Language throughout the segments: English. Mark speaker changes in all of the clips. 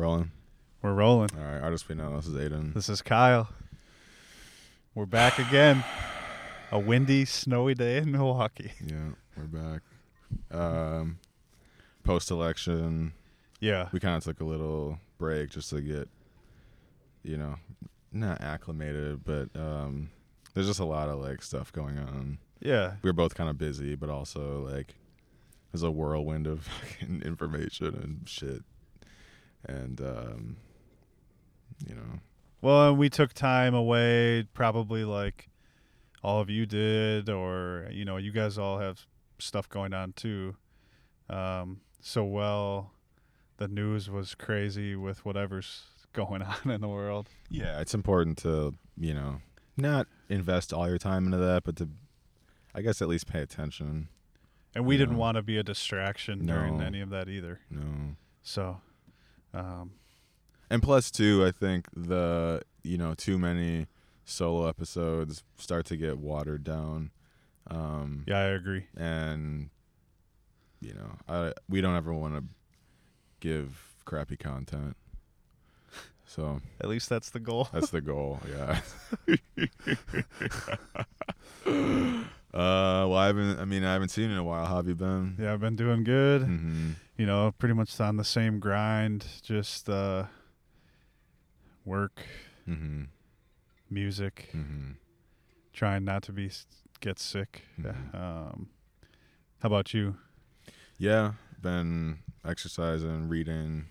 Speaker 1: We're rolling.
Speaker 2: We're rolling.
Speaker 1: All right. Just be know this is Aidan.
Speaker 2: This is Kyle. We're back again. A windy, snowy day in Milwaukee.
Speaker 1: Yeah, we're back. Um, post election,
Speaker 2: Yeah.
Speaker 1: we kind of took a little break just to get, you know, not acclimated, but um, there's just a lot of like stuff going on.
Speaker 2: Yeah.
Speaker 1: We were both kind of busy, but also like there's a whirlwind of fucking information and shit, and um, you know,
Speaker 2: Well, and we took time away, probably like all of you did, or, you know, you guys all have stuff going on too. Um, so, well, the news was crazy with whatever's going on in the world.
Speaker 1: Yeah, it's important to, you know, not invest all your time into that, but to, I guess, at least pay attention.
Speaker 2: And we didn't
Speaker 1: Yeah.
Speaker 2: want to be a distraction during
Speaker 1: No.
Speaker 2: any of that either.
Speaker 1: No.
Speaker 2: So, um,
Speaker 1: And plus, too, I think the, you know, too many solo episodes start to get watered down. Um,
Speaker 2: yeah, I agree.
Speaker 1: And, you know, I we don't ever want to give crappy content. So
Speaker 2: At least that's the goal.
Speaker 1: that's the goal. Yeah. uh, well, I haven't. I mean, I haven't seen you in a while. How have you been?
Speaker 2: Yeah, I've been doing good.
Speaker 1: hmm
Speaker 2: You know, pretty much on the same grind, just uh work,
Speaker 1: hmm
Speaker 2: music,
Speaker 1: hmm
Speaker 2: trying not to be get sick.
Speaker 1: Mhm.
Speaker 2: Um how about you?
Speaker 1: Yeah, been exercising, reading,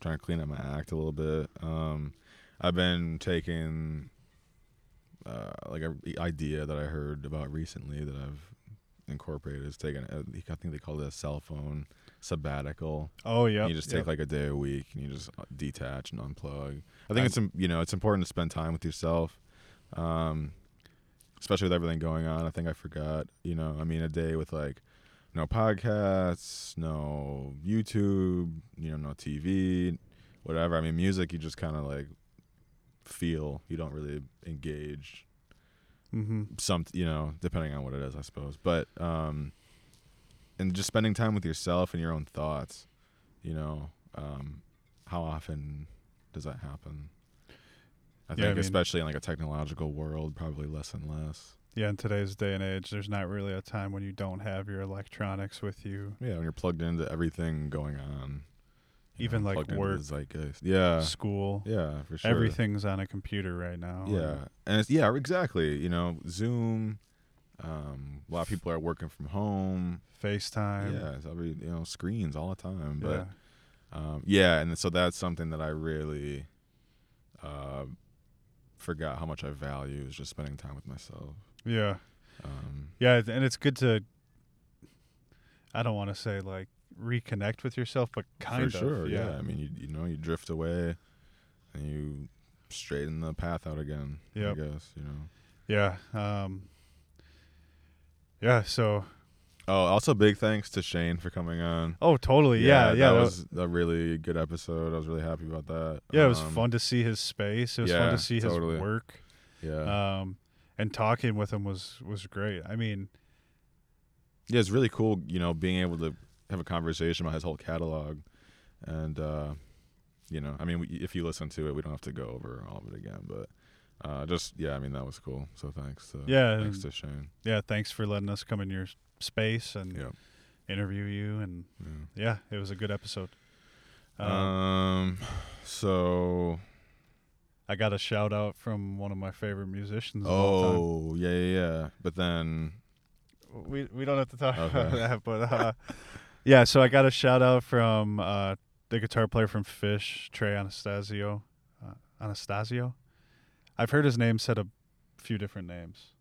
Speaker 1: trying to clean up my act a little bit. Um, I've been taking uh, like a idea that I heard about recently that I've incorporated is taking. I think they call it a cell phone sabbatical.
Speaker 2: Oh, yeah.
Speaker 1: you just take like a day a week and you just uh, detach and unplug. I think
Speaker 2: I'm-
Speaker 1: it's you know it's important to spend time with yourself, um, especially with everything going on. I think I forgot. You know, I mean, a day with like no podcasts, no YouTube, you know, no TV, whatever. I mean, music you just kind of like feel. You don't really engage
Speaker 2: hmm
Speaker 1: some you know depending on what it is i suppose but um and just spending time with yourself and your own thoughts you know um how often does that happen i
Speaker 2: Yeah, I
Speaker 1: think
Speaker 2: mean-
Speaker 1: especially in like a technological world probably less and less
Speaker 2: Yeah, in today's day and age, there's not really a time when you don't have your electronics with you.
Speaker 1: yeah when you're plugged into everything going on
Speaker 2: Even, like,
Speaker 1: plugged into
Speaker 2: work,
Speaker 1: zeitgeist. yeah
Speaker 2: School,
Speaker 1: yeah for sure
Speaker 2: everything's on a computer right now.
Speaker 1: yeah and it's yeah exactly you know zoom um a lot of people are working from home
Speaker 2: FaceTime.
Speaker 1: yeah it's every you know screens all the time but
Speaker 2: yeah.
Speaker 1: Um, yeah, and so that's something that I really uh, forgot how much I value is just spending time with myself.
Speaker 2: Yeah.
Speaker 1: Um,
Speaker 2: Yeah, and it's good to I don't want to say like reconnect with yourself, but kind
Speaker 1: for
Speaker 2: of.
Speaker 1: sure, yeah.
Speaker 2: yeah.
Speaker 1: I mean, you you know, you drift away, and you straighten the path out again.
Speaker 2: Yep.
Speaker 1: I guess you know.
Speaker 2: Yeah. Um Yeah, so
Speaker 1: Oh, also big thanks to Shane for coming on.
Speaker 2: Oh, totally. Yeah, yeah.
Speaker 1: that
Speaker 2: that
Speaker 1: was a really good episode. I was really happy about that.
Speaker 2: yeah, it was
Speaker 1: Um,
Speaker 2: fun to see his space. It was fun to see
Speaker 1: totally.
Speaker 2: his work.
Speaker 1: Yeah,
Speaker 2: Um and talking with him was was great. I mean,
Speaker 1: yeah, it's really cool. You know, being able to have a conversation about his whole catalog, and uh, you know, I mean, we, if you listen to it, we don't have to go over all of it again, but uh, just yeah, I mean, that was cool. So thanks to
Speaker 2: Yeah,
Speaker 1: thanks to Shane.
Speaker 2: yeah, thanks for letting us come in your space and interview you and
Speaker 1: yeah.
Speaker 2: yeah, it was a good episode. Um,
Speaker 1: Um, so
Speaker 2: I got a shout out from one of my favorite musicians of all time.
Speaker 1: oh yeah, yeah, yeah. But then
Speaker 2: we we don't have to talk
Speaker 1: Okay.
Speaker 2: about that, but uh, yeah. So I got a shout out from uh, the guitar player from Phish, Trey Anastasio. Uh, Anastasio. I've heard his name said a few different names.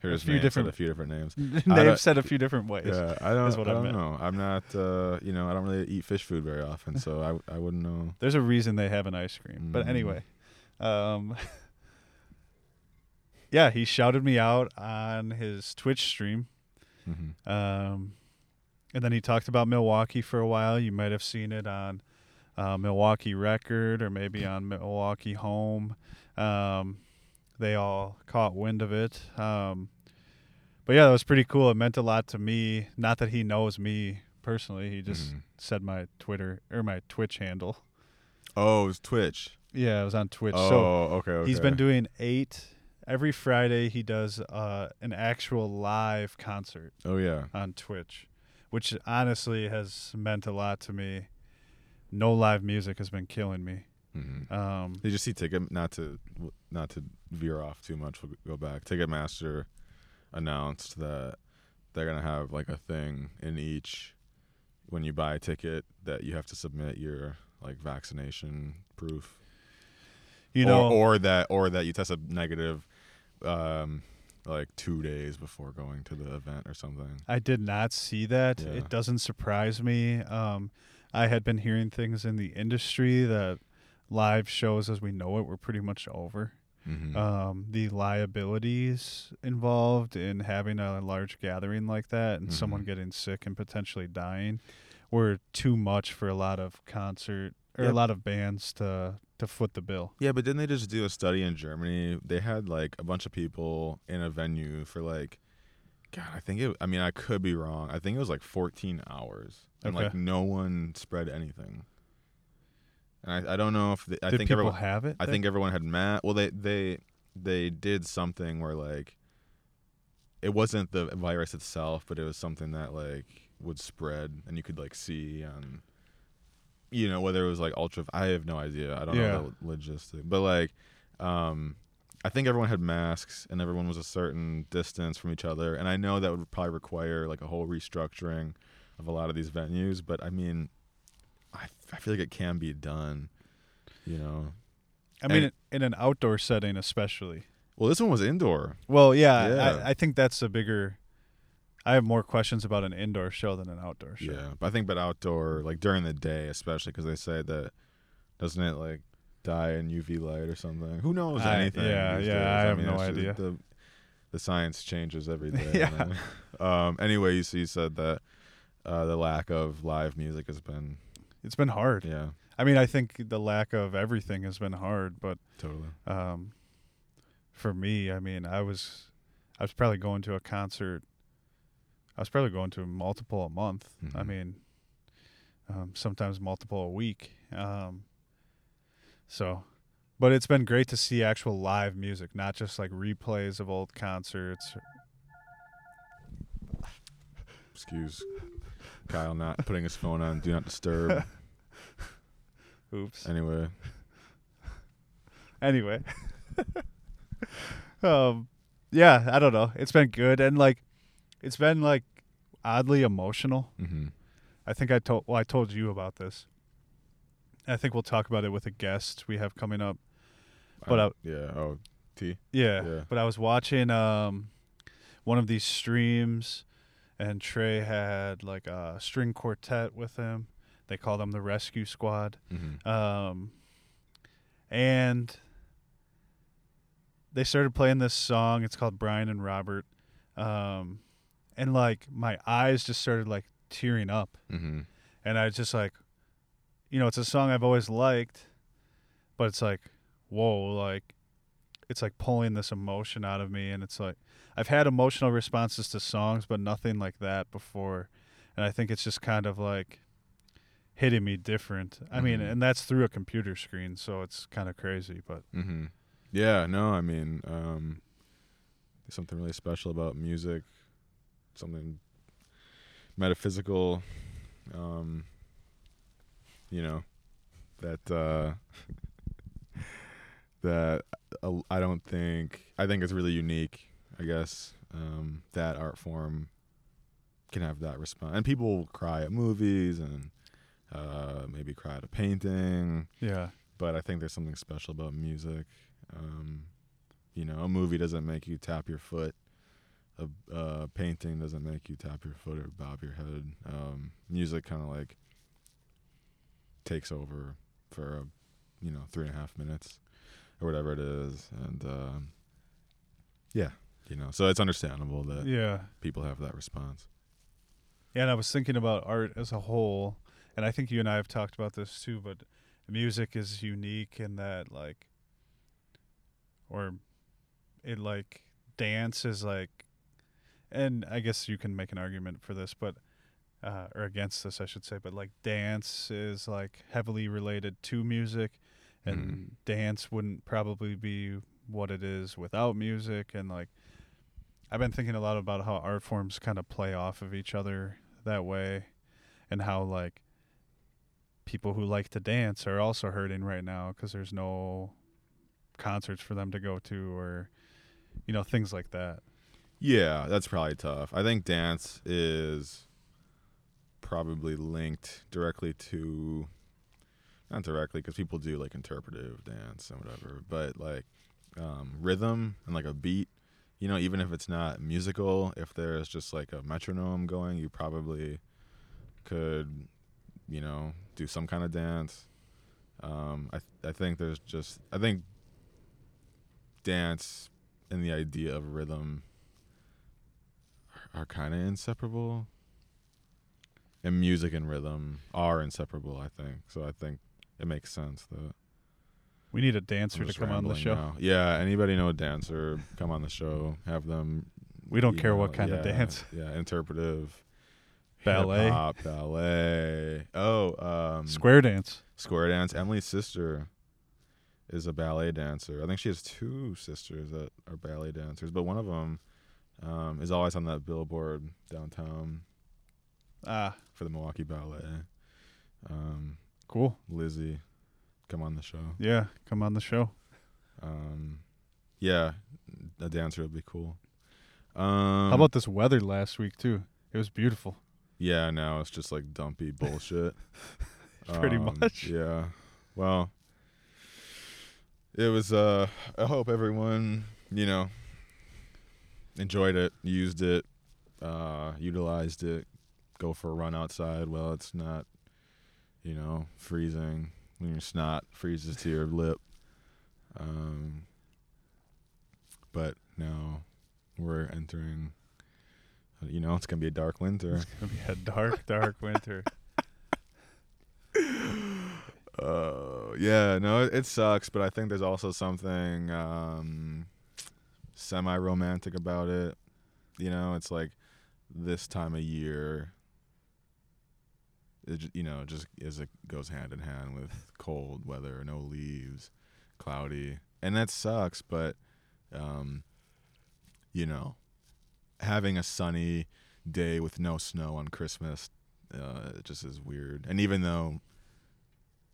Speaker 1: here's
Speaker 2: few
Speaker 1: names, said
Speaker 2: different-
Speaker 1: a few different names.
Speaker 2: said a few different ways.
Speaker 1: Yeah, I don't. I
Speaker 2: I
Speaker 1: don't
Speaker 2: meant.
Speaker 1: know. I'm not. Uh, you know, I don't really eat fish food very often, so I I wouldn't know.
Speaker 2: There's a reason they have an ice cream. But
Speaker 1: Mm.
Speaker 2: anyway, um, yeah, he shouted me out on his Twitch stream.
Speaker 1: hmm
Speaker 2: Um, and then he talked about Milwaukee for a while. You might have seen it on uh, Milwaukee Record or maybe on Milwaukee Home. Um, they all caught wind of it. Um, but yeah, that was pretty cool. It meant a lot to me. Not that he knows me personally. He just
Speaker 1: Mhm.
Speaker 2: said my Twitter or my Twitch handle.
Speaker 1: Oh, it was Twitch.
Speaker 2: Yeah, it was on Twitch.
Speaker 1: oh,
Speaker 2: So
Speaker 1: okay, okay.
Speaker 2: he's been doing eight every Friday. He does uh, an actual live concert
Speaker 1: Oh yeah.
Speaker 2: on Twitch, which honestly has meant a lot to me. No live music has been killing me.
Speaker 1: hmm
Speaker 2: Um,
Speaker 1: Did you see Ticket? Not to not to veer off too much. We'll go back. Ticketmaster announced that they're gonna have like a thing in each when you buy a ticket that you have to submit your like vaccination proof.
Speaker 2: you know,
Speaker 1: or that or that you test a negative um like two days before going to the event or something.
Speaker 2: I did not see that.
Speaker 1: Yeah.
Speaker 2: It doesn't surprise me. Um, I had been hearing things in the industry that live shows as we know it were pretty much over.
Speaker 1: Mm-hmm.
Speaker 2: Um, the liabilities involved in having a large gathering like that and someone
Speaker 1: Mhm.
Speaker 2: getting sick and potentially dying were too much for a lot of concert or
Speaker 1: Yep.
Speaker 2: a lot of bands to to foot the bill.
Speaker 1: Yeah, but didn't they just do a study in Germany? They had like a bunch of people in a venue for like, God, I think it. I mean, I could be wrong. I think it was like 14 hours, and like no one spread anything. And I, I don't know if they, I
Speaker 2: Did
Speaker 1: think
Speaker 2: people
Speaker 1: everyone.
Speaker 2: have it?
Speaker 1: I
Speaker 2: there?
Speaker 1: think everyone had mat. Well, they they they did something where like, it wasn't the virus itself, but it was something that like would spread, and you could like see on. You know whether it was like ultra. I have no idea. I don't
Speaker 2: Yeah.
Speaker 1: know the logistic, but like, um, I think everyone had masks and everyone was a certain distance from each other, and I know that would probably require like a whole restructuring of a lot of these venues. But I mean, I I feel like it can be done. You know,
Speaker 2: I mean,
Speaker 1: and-
Speaker 2: in an outdoor setting, especially.
Speaker 1: Well, this one was indoor.
Speaker 2: Well, yeah,
Speaker 1: Yeah.
Speaker 2: I, I think that's a bigger. I have more questions about an indoor show than an outdoor show.
Speaker 1: Yeah, but I think but outdoor, like during the day, especially because they say that doesn't it like die in UV light or something? Who knows
Speaker 2: I-
Speaker 1: anything?
Speaker 2: yeah, yeah,
Speaker 1: days?
Speaker 2: I have
Speaker 1: mean,
Speaker 2: no idea.
Speaker 1: The, the science changes every day.
Speaker 2: Yeah.
Speaker 1: Um. Anyway, you, so you said that uh, the lack of live music has been
Speaker 2: It's been hard.
Speaker 1: yeah
Speaker 2: I mean, I think the lack of everything has been hard, but
Speaker 1: totally
Speaker 2: um, for me, I mean, I was, I was probably going to a concert. I was probably going to multiple a month. I
Speaker 1: Mhm.
Speaker 2: mean, um, sometimes multiple a week. Um, so, but it's been great to see actual live music, not just like replays of old concerts.
Speaker 1: excuse Kyle not putting his phone on do not disturb.
Speaker 2: Oops.
Speaker 1: anyway,
Speaker 2: anyway um yeah i don't know it's been good and like it's been like oddly emotional.
Speaker 1: Hmm
Speaker 2: i think i told well i told you about this. I think we'll talk about it with a guest we have coming up. But, uh,
Speaker 1: yeah oh T?
Speaker 2: Yeah,
Speaker 1: Yeah.
Speaker 2: but i was watching um one of these streams and trey had like a string quartet with him. They called them the rescue squad.
Speaker 1: Hmm
Speaker 2: um, and they started playing this song. It's called Brian and Robert, um, and like my eyes just started like tearing up,
Speaker 1: hmm
Speaker 2: and I was just like, you know, it's a song I've always liked, but it's like, whoa, like it's like pulling this emotion out of me, and it's like I've had emotional responses to songs, but nothing like that before, and I think it's just kind of like hitting me different. I mean,
Speaker 1: Mhm.
Speaker 2: and that's through a computer screen, so it's kind of crazy, but
Speaker 1: hmm Yeah, no, I mean, um, there's something really special about music, something metaphysical, um, you know, that uh, that I don't think I think it's really unique. I guess um, that art form can have that response, and people will cry at movies and uh, maybe cry at a painting
Speaker 2: yeah,
Speaker 1: but I think there's something special about music. Um, you know, a movie doesn't make you tap your foot. A uh, painting doesn't make you tap your foot or bob your head. Um, music kind of like takes over for a, you know, three and a half minutes or whatever it is, and um, yeah, you know, so it's understandable that
Speaker 2: yeah.
Speaker 1: people have that response.
Speaker 2: Yeah, and I was thinking about art as a whole, and I think you and I have talked about this too. But music is unique in that, like, or it like dance is like, and I guess you can make an argument for this, but uh, or against this, I should say, but like dance is like heavily related to music, and
Speaker 1: Mhm.
Speaker 2: dance wouldn't probably be what it is without music. And like, I've been thinking a lot about how art forms kind of play off of each other that way, and how like people who like to dance are also hurting right now because there's no concerts for them to go to or you know things like that
Speaker 1: Yeah, that's probably tough. I think dance is probably linked directly to not directly because people do like interpretive dance and whatever, but like um, rhythm and like a beat. You know, even if it's not musical, if there's just like a metronome going, you probably could, you know, do some kind of dance. Um, I th- I think there's just I think dance and the idea of rhythm are kind of inseparable. And music and rhythm are inseparable, I think. So I think it makes sense that
Speaker 2: we need a dancer to come on the show
Speaker 1: now. Yeah, anybody know a dancer? Come on the show. Have them.
Speaker 2: we don't care what
Speaker 1: know,
Speaker 2: kind of dance
Speaker 1: Yeah, interpretive.
Speaker 2: Ballet.
Speaker 1: hip-hop, ballet. Oh, um,
Speaker 2: square dance
Speaker 1: square dance. Emily's sister is a ballet dancer. I think she has two sisters that are ballet dancers, but one of them um, is always on that billboard downtown
Speaker 2: ah
Speaker 1: for the Milwaukee Ballet. Um,
Speaker 2: cool
Speaker 1: Lizzie, come on the show.
Speaker 2: yeah come on the show
Speaker 1: Um, yeah, a dancer would be cool. Um,
Speaker 2: how about this weather last week too it was beautiful
Speaker 1: Yeah, now it's just like dumpy bullshit.
Speaker 2: Pretty
Speaker 1: Um,
Speaker 2: much.
Speaker 1: Yeah. Well, it was. uh I hope everyone, you know, enjoyed it, used it, uh utilized it. Go for a run outside. Well, it's not, you know, freezing when your snot freezes to your lip. Um, but now we're entering. You know, it's gonna be a dark winter.
Speaker 2: it's gonna be a dark dark winter
Speaker 1: Uh, yeah, no, it, it sucks, but I think there's also something um, semi-romantic about it. You know, it's like this time of year. It, you know, just as it goes hand in hand with cold weather, no leaves, cloudy, and that sucks. But, um, you know, having a sunny day with no snow on Christmas, uh, just is weird. And even though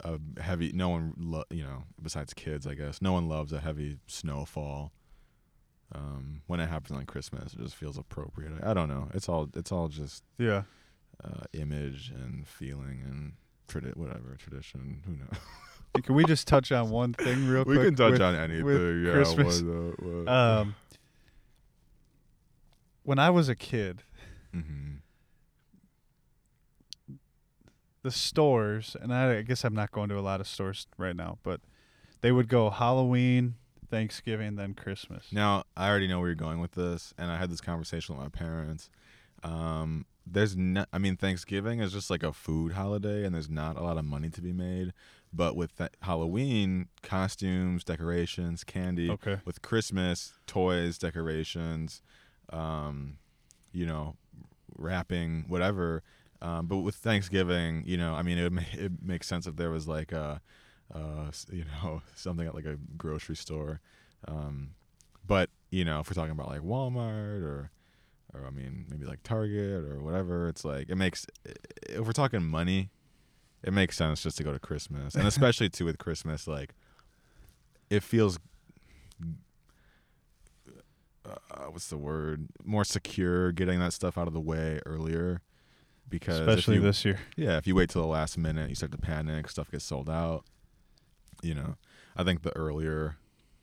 Speaker 1: a heavy no one lo- you know besides kids i guess no one loves a heavy snowfall um when it happens on christmas it just feels appropriate. I, I don't know. It's all it's all just
Speaker 2: yeah.
Speaker 1: uh image and feeling and tradi- whatever tradition. Who knows?
Speaker 2: Can we just touch on one thing real
Speaker 1: we
Speaker 2: quick We
Speaker 1: can touch
Speaker 2: with-
Speaker 1: on anything.
Speaker 2: With
Speaker 1: yeah
Speaker 2: Christmas?
Speaker 1: what, what-
Speaker 2: um when i was a kid
Speaker 1: Mhm.
Speaker 2: the stores, and I, I guess I'm not going to a lot of stores right now, but they would go Halloween, Thanksgiving, then Christmas.
Speaker 1: Now, I already know where you're going with this, and I had this conversation with my parents. Um, there's not, I mean, Thanksgiving is just like a food holiday, and there's not a lot of money to be made. But with th- Halloween, costumes, decorations, candy.
Speaker 2: Okay.
Speaker 1: With Christmas, toys, decorations, um, you know, wrapping, whatever. Um, but with Thanksgiving, you know, I mean, it would ma- it makes sense if there was like a, uh, you know, something at like a grocery store. Um, but you know, if we're talking about like Walmart or, or I mean, maybe like Target or whatever, it's like it makes. If we're talking money, it makes sense just to go to Christmas, and especially too with Christmas, like it feels. Uh, what's the word? More secure, getting that stuff out of the way earlier, because
Speaker 2: Especially
Speaker 1: you-
Speaker 2: this year.
Speaker 1: yeah, if you wait till the last minute, you start to panic, stuff gets sold out. You know, I think the earlier,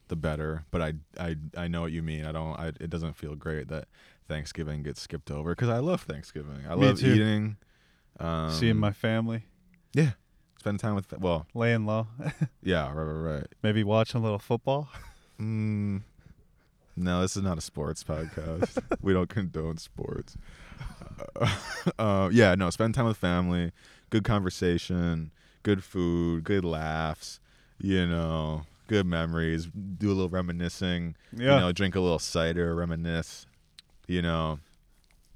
Speaker 1: the better. But I, I, I know what you mean. I don't. I, it doesn't feel great that Thanksgiving gets skipped over because I love Thanksgiving. I
Speaker 2: Me
Speaker 1: love
Speaker 2: too.
Speaker 1: eating, um,
Speaker 2: Seeing my family, Yeah.
Speaker 1: spending time with. Well,
Speaker 2: laying low,
Speaker 1: yeah, right, right, right.
Speaker 2: maybe watching a little football.
Speaker 1: Mm, no, this is not a sports podcast. we don't condone sports. Uh, yeah, no, spend time with family, good conversation, good food, good laughs, you know, good memories, do a little reminiscing,
Speaker 2: Yeah.
Speaker 1: you know, drink a little cider, reminisce, you know.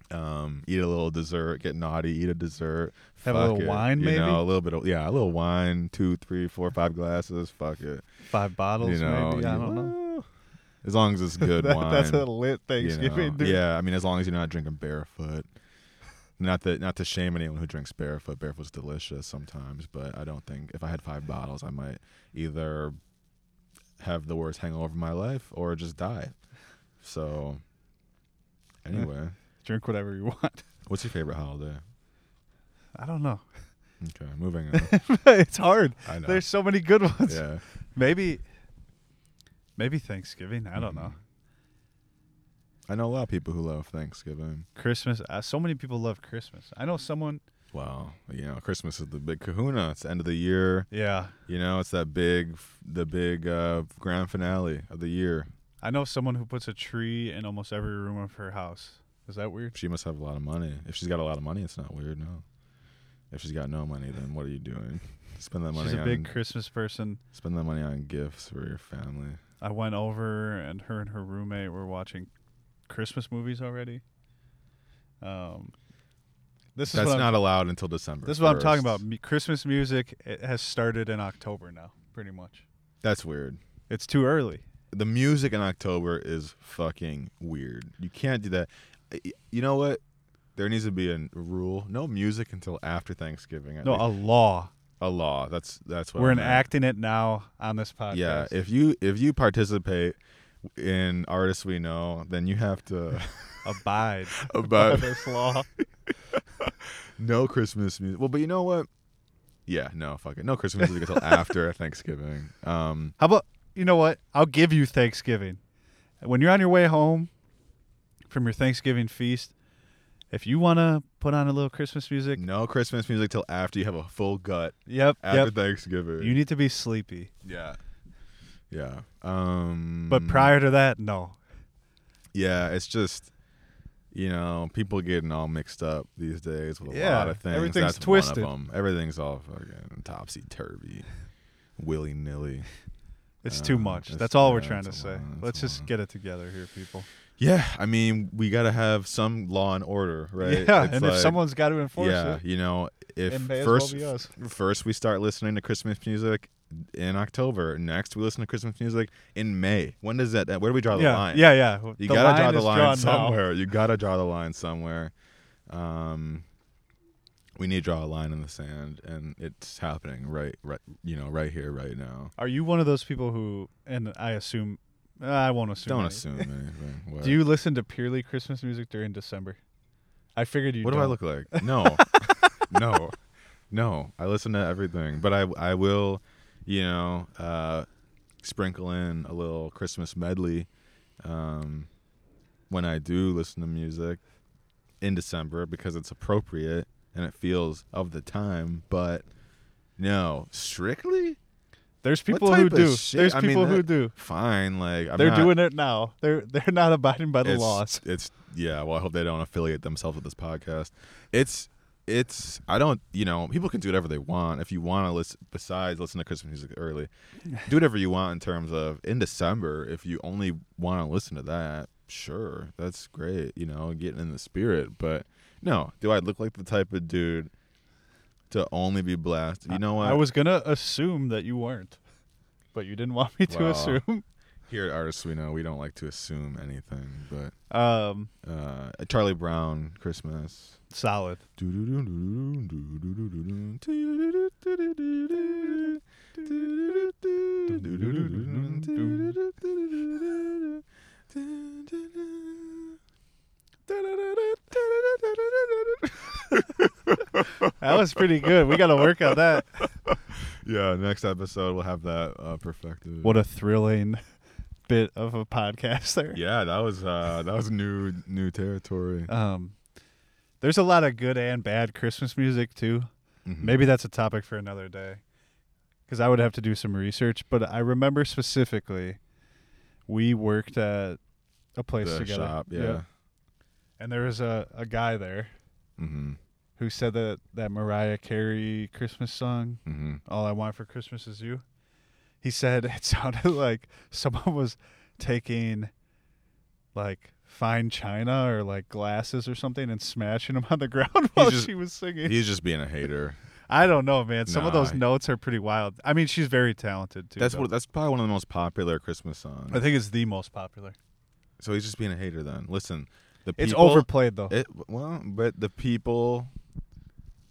Speaker 1: Um, eat a little dessert, get naughty, eat a dessert.
Speaker 2: Have a little
Speaker 1: it,
Speaker 2: wine,
Speaker 1: you
Speaker 2: maybe?
Speaker 1: know, a little bit of yeah, a little wine, two, three, four, five glasses. Fuck it,
Speaker 2: Five bottles,
Speaker 1: you know.
Speaker 2: maybe. I
Speaker 1: you-
Speaker 2: don't know.
Speaker 1: As long as it's good
Speaker 2: That-
Speaker 1: wine.
Speaker 2: That's a lit
Speaker 1: you
Speaker 2: Thanksgiving,
Speaker 1: know.
Speaker 2: dude.
Speaker 1: Yeah, I mean, as long as you're not drinking barefoot. Not that, not to shame anyone who drinks barefoot. Barefoot's delicious sometimes, but I don't think if I had five bottles, I might either have the worst hangover of my life or just die. So, anyway,
Speaker 2: Drink whatever you want.
Speaker 1: what's your favorite holiday?
Speaker 2: I don't know.
Speaker 1: Okay, moving on.
Speaker 2: it's hard.
Speaker 1: I know.
Speaker 2: There's so many good ones.
Speaker 1: yeah.
Speaker 2: Maybe, maybe Thanksgiving. I don't know.
Speaker 1: I know a lot of people who love Thanksgiving.
Speaker 2: Christmas. Uh, so many people love Christmas. I know someone.
Speaker 1: Well, you know, Christmas is the big kahuna. It's the end of the year.
Speaker 2: Yeah,
Speaker 1: You know, it's that big, the big uh, grand finale of the year.
Speaker 2: I know someone who puts a tree in almost every room of her house. Is that weird?
Speaker 1: She must have a lot of money. If she's got a lot of money, it's not weird. No. If she's got no money, then what are you doing? Spend that money
Speaker 2: She's a
Speaker 1: on
Speaker 2: big Christmas person.
Speaker 1: spend that money on gifts for your family.
Speaker 2: I went over and her and her roommate were watching Christmas movies already. Um, this is
Speaker 1: That's
Speaker 2: I'm,
Speaker 1: not allowed until December.
Speaker 2: this is what I'm talking about. Me- Christmas music it has started in October now, pretty much.
Speaker 1: That's weird.
Speaker 2: It's too early.
Speaker 1: The music in October is fucking weird. You can't do that. You know what? There needs to be a rule: no music until after Thanksgiving. I
Speaker 2: No,
Speaker 1: think.
Speaker 2: a law.
Speaker 1: a law. That's that's what
Speaker 2: We're
Speaker 1: I meant.
Speaker 2: enacting it now on this podcast.
Speaker 1: Yeah, if you if you participate in artists we know, then you have to
Speaker 2: abide by
Speaker 1: about
Speaker 2: this law.
Speaker 1: no Christmas music. Well, but you know what? Yeah, no, fuck it. No Christmas music until after Thanksgiving. Um,
Speaker 2: How about you know what? I'll give you Thanksgiving. When you're on your way home from your Thanksgiving feast, if you want to put on a little Christmas music,
Speaker 1: no Christmas music till after you have a full gut
Speaker 2: yep,
Speaker 1: after
Speaker 2: yep.
Speaker 1: Thanksgiving.
Speaker 2: You need to be sleepy.
Speaker 1: yeah, yeah. Um,
Speaker 2: But prior to that, no.
Speaker 1: yeah, it's just. You know, people getting all mixed up these days with a
Speaker 2: Yeah,
Speaker 1: lot of things.
Speaker 2: everything's
Speaker 1: That's
Speaker 2: twisted.
Speaker 1: One of them. Everything's all fucking topsy turvy, willy nilly.
Speaker 2: It's
Speaker 1: Uh,
Speaker 2: too much.
Speaker 1: it's-
Speaker 2: That's all we're trying to say. Let's just get it together here, people.
Speaker 1: Yeah, I mean, we got to have some law and order, right?
Speaker 2: Yeah,
Speaker 1: It's
Speaker 2: and if someone's got to enforce
Speaker 1: yeah,
Speaker 2: it,
Speaker 1: you know, if
Speaker 2: as well
Speaker 1: first first we start listening to Christmas music in October, next we listen to Christmas music in May. When does that? Where do we draw the
Speaker 2: yeah,
Speaker 1: line?
Speaker 2: yeah, yeah.
Speaker 1: you
Speaker 2: The
Speaker 1: gotta draw the line
Speaker 2: drawn now.
Speaker 1: somewhere. You gotta draw the line somewhere. Um, we need to draw a line in the sand, and it's happening right, right, you know, right here, right now.
Speaker 2: Are you one of those people who, and I assume, I won't assume.
Speaker 1: Don't
Speaker 2: anything.
Speaker 1: assume anything. What?
Speaker 2: Do you listen to purely Christmas music during December? I figured you.
Speaker 1: what do I
Speaker 2: don't.
Speaker 1: look like? No, no, no. I listen to everything, but I I will, you know, uh, sprinkle in a little Christmas medley um, when I do listen to music in December because it's appropriate and it feels of the time. But no, strictly
Speaker 2: There's people who do.
Speaker 1: shit?
Speaker 2: There's
Speaker 1: I mean,
Speaker 2: people who do.
Speaker 1: fine. Like I'm
Speaker 2: they're
Speaker 1: not-
Speaker 2: doing it now. They're they're not abiding by the
Speaker 1: it's,
Speaker 2: laws.
Speaker 1: It's yeah. Well, I hope they don't affiliate themselves with this podcast. It's it's. I don't. You know, people can do whatever they want. If you want to listen, besides listen to Christmas music early, do whatever you want in terms of in December. If you only want to listen to that, sure, that's great. You know, getting in the spirit. But no, do I look like the type of dude to only be blasted? You know what?
Speaker 2: I was gonna assume that you weren't, but you didn't want me to assume.
Speaker 1: Here at Artists We Know, we don't like to assume anything. But
Speaker 2: Um,
Speaker 1: uh, Charlie Brown, Christmas.
Speaker 2: solid. That was pretty good. We got to work on that.
Speaker 1: Yeah, next episode we'll have that uh, perfected.
Speaker 2: What a thrilling bit of a podcast there.
Speaker 1: yeah, that was uh, that was new new territory.
Speaker 2: Um, there's a lot of good and bad Christmas music too.
Speaker 1: Mhm.
Speaker 2: Maybe that's a topic for another day. Because I would have to do some research, but I remember specifically, we worked at a place
Speaker 1: the
Speaker 2: together.
Speaker 1: shop. Yeah.
Speaker 2: and there was a, a guy there
Speaker 1: Mm-hmm.
Speaker 2: who said that that Mariah Carey Christmas song,
Speaker 1: Mm-hmm.
Speaker 2: "All I Want for Christmas Is You," he said it sounded like someone was taking like fine china or like glasses or something and smashing them on the ground while
Speaker 1: just-
Speaker 2: she was singing.
Speaker 1: He's just being a hater.
Speaker 2: I don't know, man. Some of those notes are pretty wild. I mean, she's very talented too.
Speaker 1: That's
Speaker 2: though.
Speaker 1: what. That's probably one of the most popular Christmas songs.
Speaker 2: I think it's the most popular.
Speaker 1: so he's just being a hater. Then listen, the
Speaker 2: It's overplayed though.
Speaker 1: It well, but the people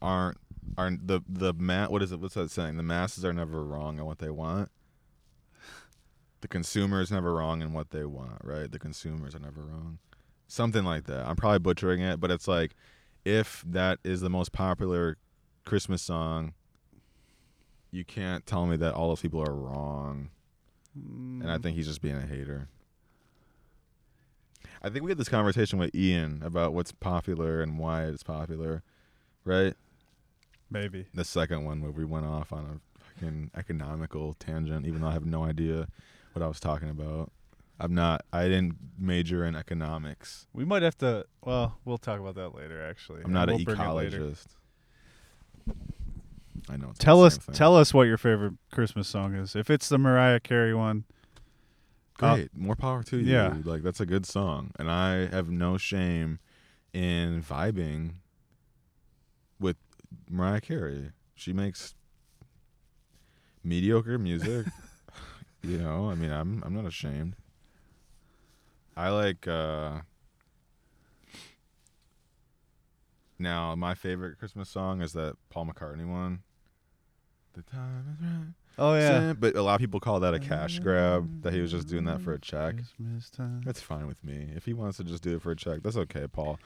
Speaker 1: aren't aren't the the ma- What is it? What's that saying? The masses are never wrong on what they want. The consumer is never wrong in what they want, right? The consumers are never wrong. Something like that. I'm probably butchering it, but it's like if that is the most popular Christmas song, you can't tell me that all those people are wrong. And I
Speaker 2: Mm,
Speaker 1: think he's just being a hater. I think we had this conversation with Ian about what's popular and why it's popular, right?
Speaker 2: maybe.
Speaker 1: The second one where we went off on a fucking economical tangent, even though I have no idea what I was talking about. I'm not. I didn't major in economics.
Speaker 2: We might have to. Well, we'll talk about that later. Actually,
Speaker 1: I'm not
Speaker 2: We'll
Speaker 1: an
Speaker 2: bring it later.
Speaker 1: ecologist. I know.
Speaker 2: Tell us.
Speaker 1: thing.
Speaker 2: Tell us what your favorite Christmas song is. If it's the Mariah Carey one, uh,
Speaker 1: Great. More power to you.
Speaker 2: yeah.
Speaker 1: Like that's a good song. And I have no shame in vibing with Mariah Carey. She makes mediocre music. you know, I mean I'm I'm not ashamed. I like uh now my favorite Christmas song is that Paul McCartney one. The time is right.
Speaker 2: oh yeah,
Speaker 1: But a lot of people call that a cash grab, that he was just doing that for a check.
Speaker 2: Christmas time.
Speaker 1: That's fine with me. If he wants to just do it for a check, that's okay, Paul.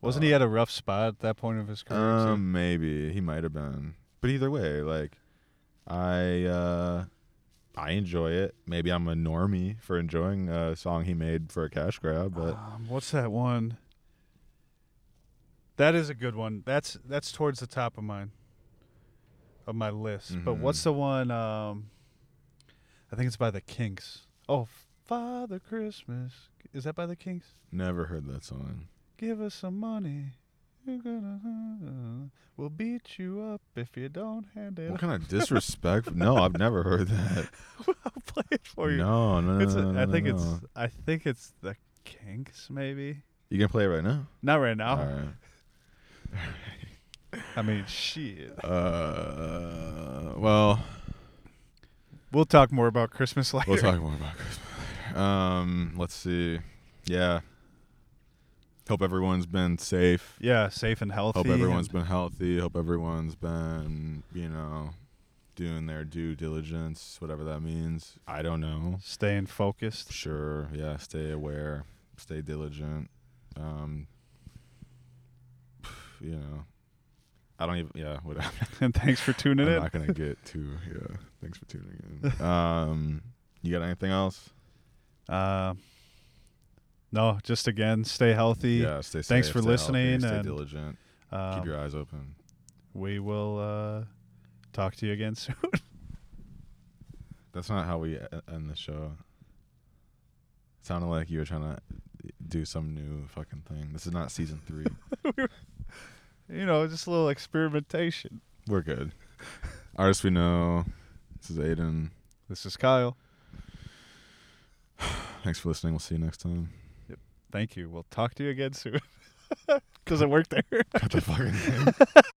Speaker 2: Wasn't he at a rough spot at that point of his career? too?
Speaker 1: Um, maybe he might have been, but either way, like, I uh, I enjoy it. Maybe I'm a normie for enjoying a song he made for a cash grab, but
Speaker 2: Um, what's that one? That is a good one. That's that's towards the top of mine, of my list. But what's
Speaker 1: Mhm.
Speaker 2: the one? Um, I think it's by the Kinks. Oh, Father Christmas. Is that by the Kinks?
Speaker 1: never heard that song.
Speaker 2: Give us some money. Gonna. We'll beat you up if you don't hand it.
Speaker 1: What kind of disrespect? no, I've never heard that.
Speaker 2: I'll play it for you.
Speaker 1: No, no, no,
Speaker 2: It's. A,
Speaker 1: no,
Speaker 2: I think
Speaker 1: no.
Speaker 2: it's. I think it's the Kinks. Maybe
Speaker 1: You can play it right now.
Speaker 2: not right now.
Speaker 1: All right.
Speaker 2: I mean, shit.
Speaker 1: Uh, well,
Speaker 2: We'll talk more about Christmas later.
Speaker 1: We'll talk more about Christmas. later. Um, let's see. Yeah. Hope everyone's been safe.
Speaker 2: Yeah, safe and healthy.
Speaker 1: Hope everyone's been healthy. Hope everyone's been, you know, doing their due diligence, whatever that means. I don't know.
Speaker 2: staying focused.
Speaker 1: Sure. Yeah. Stay aware. Stay diligent. Um, you know, I don't even. Yeah. Whatever.
Speaker 2: And thanks for tuning in.
Speaker 1: I'm
Speaker 2: in.
Speaker 1: not gonna get too. Yeah. Thanks for tuning in. Um, you got anything else?
Speaker 2: Uh, no, just again, stay healthy.
Speaker 1: Yeah, stay safe.
Speaker 2: Thanks for
Speaker 1: stay healthy,
Speaker 2: listening
Speaker 1: Stay
Speaker 2: and,
Speaker 1: diligent.
Speaker 2: Um,
Speaker 1: Keep your eyes open.
Speaker 2: we will uh, talk to you again soon.
Speaker 1: That's not how we end the show. It sounded like you were trying to do some new fucking thing. This is not season three.
Speaker 2: you know, just a little experimentation.
Speaker 1: We're good. Artists we know. This is Aidan.
Speaker 2: This is Kyle.
Speaker 1: Thanks for listening. We'll see you next time.
Speaker 2: Thank you. We'll talk to you again soon. Does it work there?
Speaker 1: Cut the fucking thing.